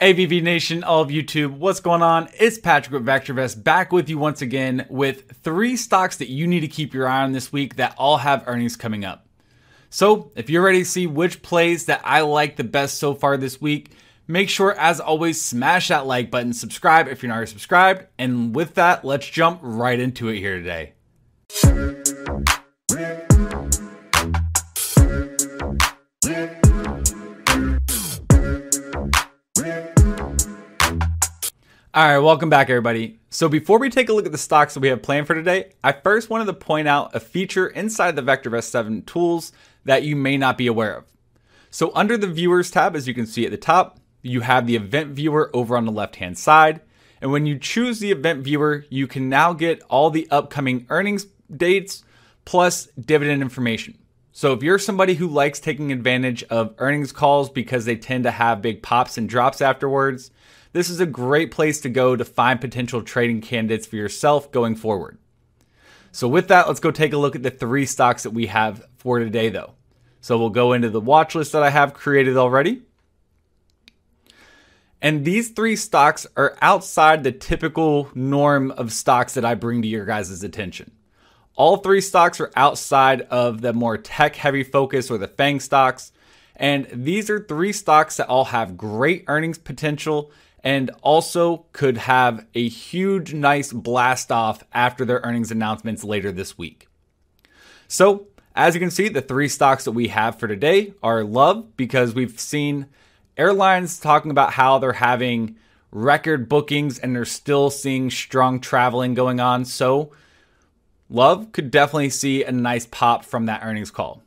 AVV Nation, all of YouTube, what's going on? It's Patrick with VectorVest back with you once again with three stocks that you need to keep your eye on this week that all have earnings coming up. So, if you're ready to see which plays that I like the best so far this week, make sure, as always, smash that like button, subscribe if you're not already subscribed, and with that, let's jump right into it here today. All right, welcome back, everybody. So, before we take a look at the stocks that we have planned for today, I first wanted to point out a feature inside the VectorVest 7 tools that you may not be aware of. So, under the Viewers tab, as you can see at the top, you have the Event Viewer over on the left hand side. And when you choose the Event Viewer, you can now get all the upcoming earnings dates plus dividend information. So, if you're somebody who likes taking advantage of earnings calls because they tend to have big pops and drops afterwards, this is a great place to go to find potential trading candidates for yourself going forward. So, with that, let's go take a look at the three stocks that we have for today, though. So, we'll go into the watch list that I have created already. And these three stocks are outside the typical norm of stocks that I bring to your guys' attention. All three stocks are outside of the more tech heavy focus or the FANG stocks. And these are three stocks that all have great earnings potential and also could have a huge, nice blast off after their earnings announcements later this week. So, as you can see, the three stocks that we have for today are Love because we've seen airlines talking about how they're having record bookings and they're still seeing strong traveling going on. So, Love could definitely see a nice pop from that earnings call.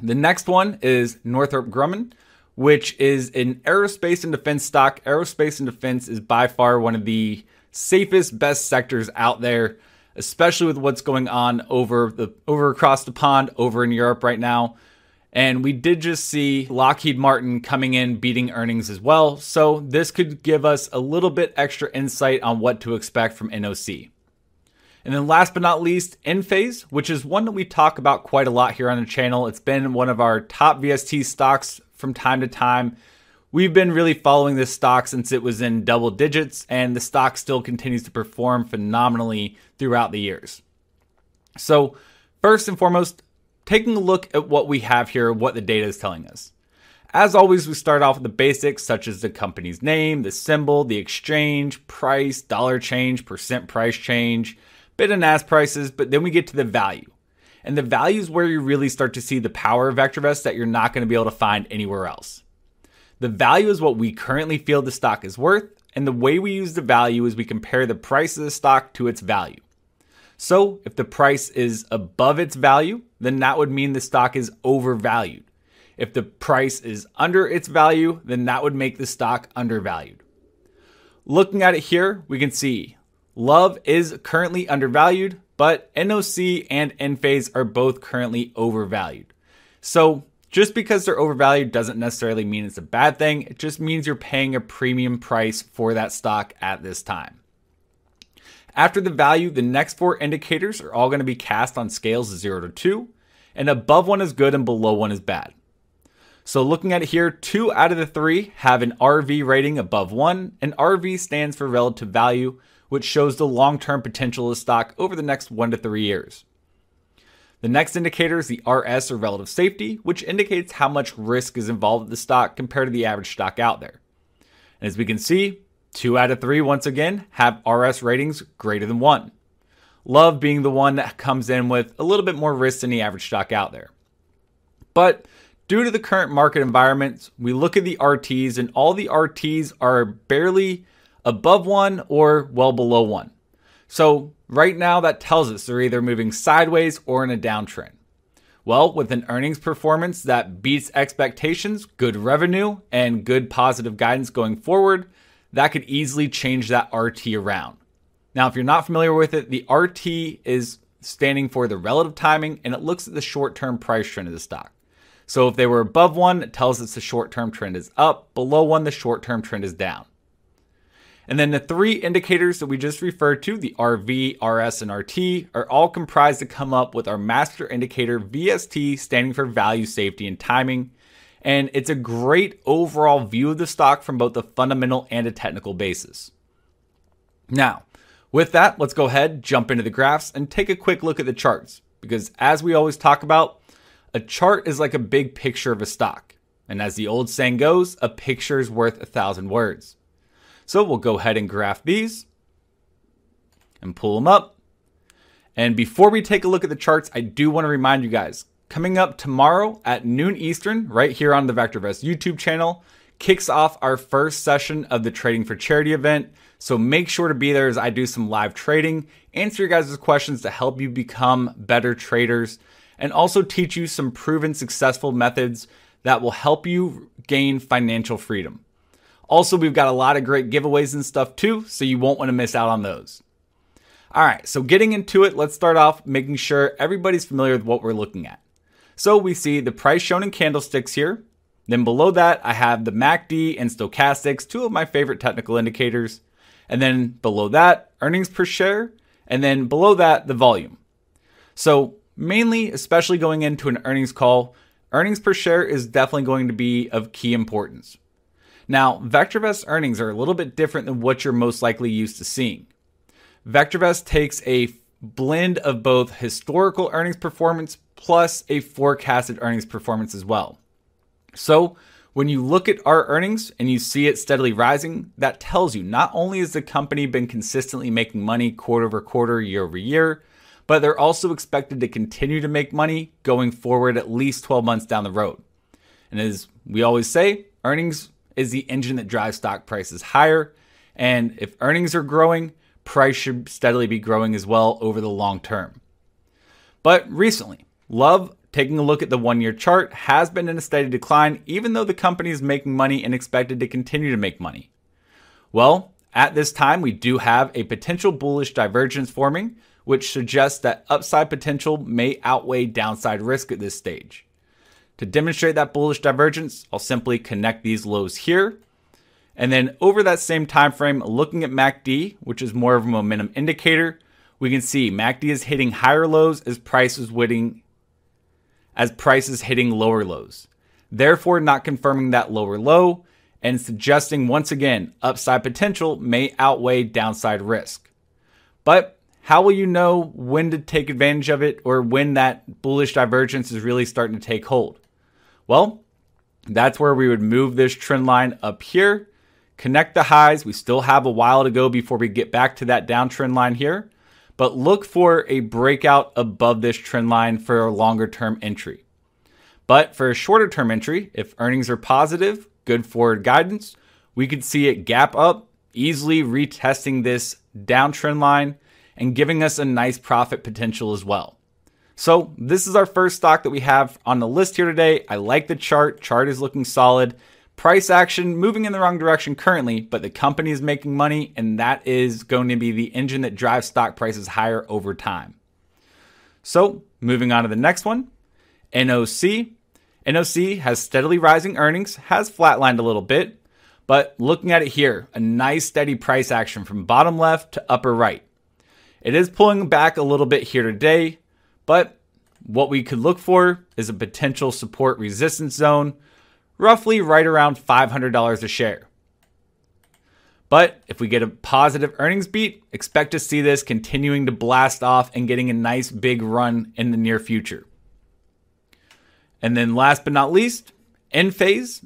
The next one is Northrop Grumman which is an aerospace and defense stock. Aerospace and defense is by far one of the safest, best sectors out there, especially with what's going on over the over across the pond over in Europe right now. And we did just see Lockheed Martin coming in beating earnings as well. So this could give us a little bit extra insight on what to expect from NOC. And then last but not least, Enphase, which is one that we talk about quite a lot here on the channel. It's been one of our top VST stocks from time to time. We've been really following this stock since it was in double digits, and the stock still continues to perform phenomenally throughout the years. So, first and foremost, taking a look at what we have here, what the data is telling us. As always, we start off with the basics such as the company's name, the symbol, the exchange, price, dollar change, percent price change, bid and ask prices, but then we get to the value. And the value is where you really start to see the power of VectorVest that you're not going to be able to find anywhere else. The value is what we currently feel the stock is worth, and the way we use the value is we compare the price of the stock to its value. So, if the price is above its value, then that would mean the stock is overvalued. If the price is under its value, then that would make the stock undervalued. Looking at it here, we can see Love is currently undervalued, but NOC and Enphase are both currently overvalued. So just because they're overvalued doesn't necessarily mean it's a bad thing. It just means you're paying a premium price for that stock at this time. After the value, the next four indicators are all going to be cast on scales of 0 to 2, and above one is good and below one is bad. So looking at it here, two out of the three have an RV rating above one, and RV stands for relative value, which shows the long term potential of the stock over the next one to three years. The next indicator is the RS or relative safety, which indicates how much risk is involved with the stock compared to the average stock out there. And as we can see, two out of three, once again, have RS ratings greater than one. Love being the one that comes in with a little bit more risk than the average stock out there. But due to the current market environments, we look at the RTs, and all the RTs are barely above one or well below one. So, right now, that tells us they're either moving sideways or in a downtrend. Well, with an earnings performance that beats expectations, good revenue, and good positive guidance going forward, that could easily change that RT around. Now, if you're not familiar with it, the RT is standing for the relative timing and it looks at the short term price trend of the stock. So if they were above one, it tells us the short term trend is up. Below one, the short term trend is down. And then the three indicators that we just referred to, the RV, RS, and RT, are all comprised to come up with our master indicator VST, standing for value, safety, and timing. And it's a great overall view of the stock from both the fundamental and a technical basis. Now, with that, let's go ahead, jump into the graphs, and take a quick look at the charts. Because as we always talk about, a chart is like a big picture of a stock. And as the old saying goes, a picture is worth a thousand words. So we'll go ahead and graph these and pull them up. And before we take a look at the charts, I do want to remind you guys coming up tomorrow at noon Eastern, right here on the VectorVest YouTube channel, kicks off our first session of the Trading for Charity event. So make sure to be there as I do some live trading, answer your guys' questions to help you become better traders, and also teach you some proven successful methods that will help you gain financial freedom. Also, we've got a lot of great giveaways and stuff too, so you won't want to miss out on those. All right, so getting into it, let's start off making sure everybody's familiar with what we're looking at. So we see the price shown in candlesticks here. Then below that, I have the MACD and stochastics, two of my favorite technical indicators. And then below that, earnings per share. And then below that, the volume. So mainly, especially going into an earnings call, earnings per share is definitely going to be of key importance. Now, VectorVest earnings are a little bit different than what you're most likely used to seeing. VectorVest takes a blend of both historical earnings performance plus a forecasted earnings performance as well. So, when you look at our earnings and you see it steadily rising, that tells you not only has the company been consistently making money quarter over quarter, year over year, but they're also expected to continue to make money going forward at least 12 months down the road. And as we always say, earnings is the engine that drives stock prices higher. And if earnings are growing, price should steadily be growing as well over the long term. But recently, Love, taking a look at the one year chart, has been in a steady decline, even though the company is making money and expected to continue to make money. Well, at this time, we do have a potential bullish divergence forming, which suggests that upside potential may outweigh downside risk at this stage. To demonstrate that bullish divergence, I'll simply connect these lows here. And then over that same time frame, looking at MACD, which is more of a momentum indicator, we can see MACD is hitting higher lows as prices hitting as prices hitting lower lows. Therefore, not confirming that lower low and suggesting once again upside potential may outweigh downside risk. But how will you know when to take advantage of it or when that bullish divergence is really starting to take hold? Well, that's where we would move this trend line up here, connect the highs. We still have a while to go before we get back to that downtrend line here, but look for a breakout above this trend line for a longer term entry. But for a shorter term entry, if earnings are positive, good forward guidance, we could see it gap up, easily retesting this downtrend line and giving us a nice profit potential as well. So this is our first stock that we have on the list here today. I like the chart. Chart is looking solid. Price action moving in the wrong direction currently, but the company is making money, and that is going to be the engine that drives stock prices higher over time. So moving on to the next one, NOC. NOC has steadily rising earnings, has flatlined a little bit, but looking at it here, a nice steady price action from bottom left to upper right. It is pulling back a little bit here today, but what we could look for is a potential support resistance zone, roughly right around $500 a share. But if we get a positive earnings beat, expect to see this continuing to blast off and getting a nice big run in the near future. And then last but not least, Enphase.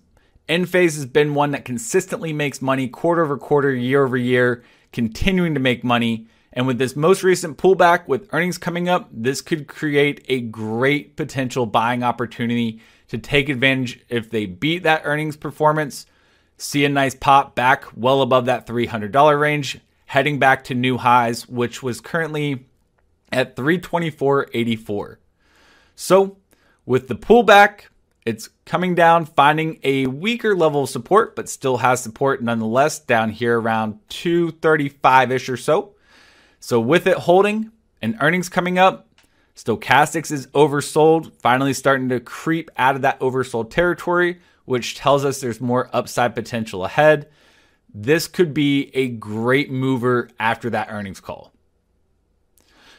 Enphase has been one that consistently makes money quarter over quarter, year over year, continuing to make money. And with this most recent pullback with earnings coming up, this could create a great potential buying opportunity to take advantage if they beat that earnings performance, see a nice pop back well above that $300 range, heading back to new highs, which was currently at 324.84. So, with the pullback, it's coming down, finding a weaker level of support, but still has support nonetheless down here around 235 ish or so. So, with it holding and earnings coming up, Stochastics is oversold, finally starting to creep out of that oversold territory, which tells us there's more upside potential ahead. This could be a great mover after that earnings call.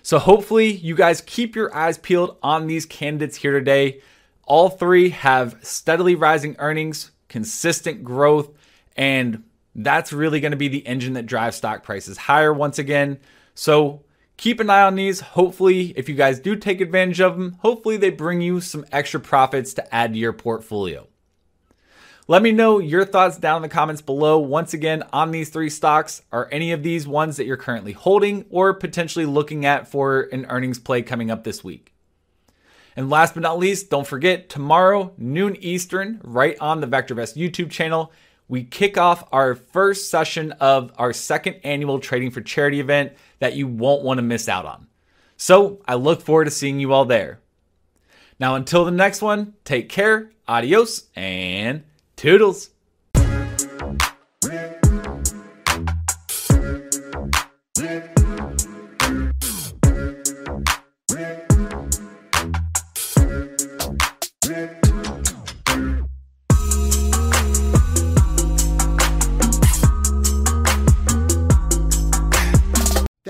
So, hopefully, you guys keep your eyes peeled on these candidates here today. All three have steadily rising earnings, consistent growth, and that's really going to be the engine that drives stock prices higher once again. So, keep an eye on these. Hopefully, if you guys do take advantage of them, hopefully they bring you some extra profits to add to your portfolio. Let me know your thoughts down in the comments below. Once again, on these three stocks, are any of these ones that you're currently holding or potentially looking at for an earnings play coming up this week? And last but not least, don't forget tomorrow, noon Eastern, right on the VectorVest YouTube channel, we kick off our first session of our second annual Trading for Charity event that you won't want to miss out on. So I look forward to seeing you all there. Now, until the next one, take care, adios, and toodles.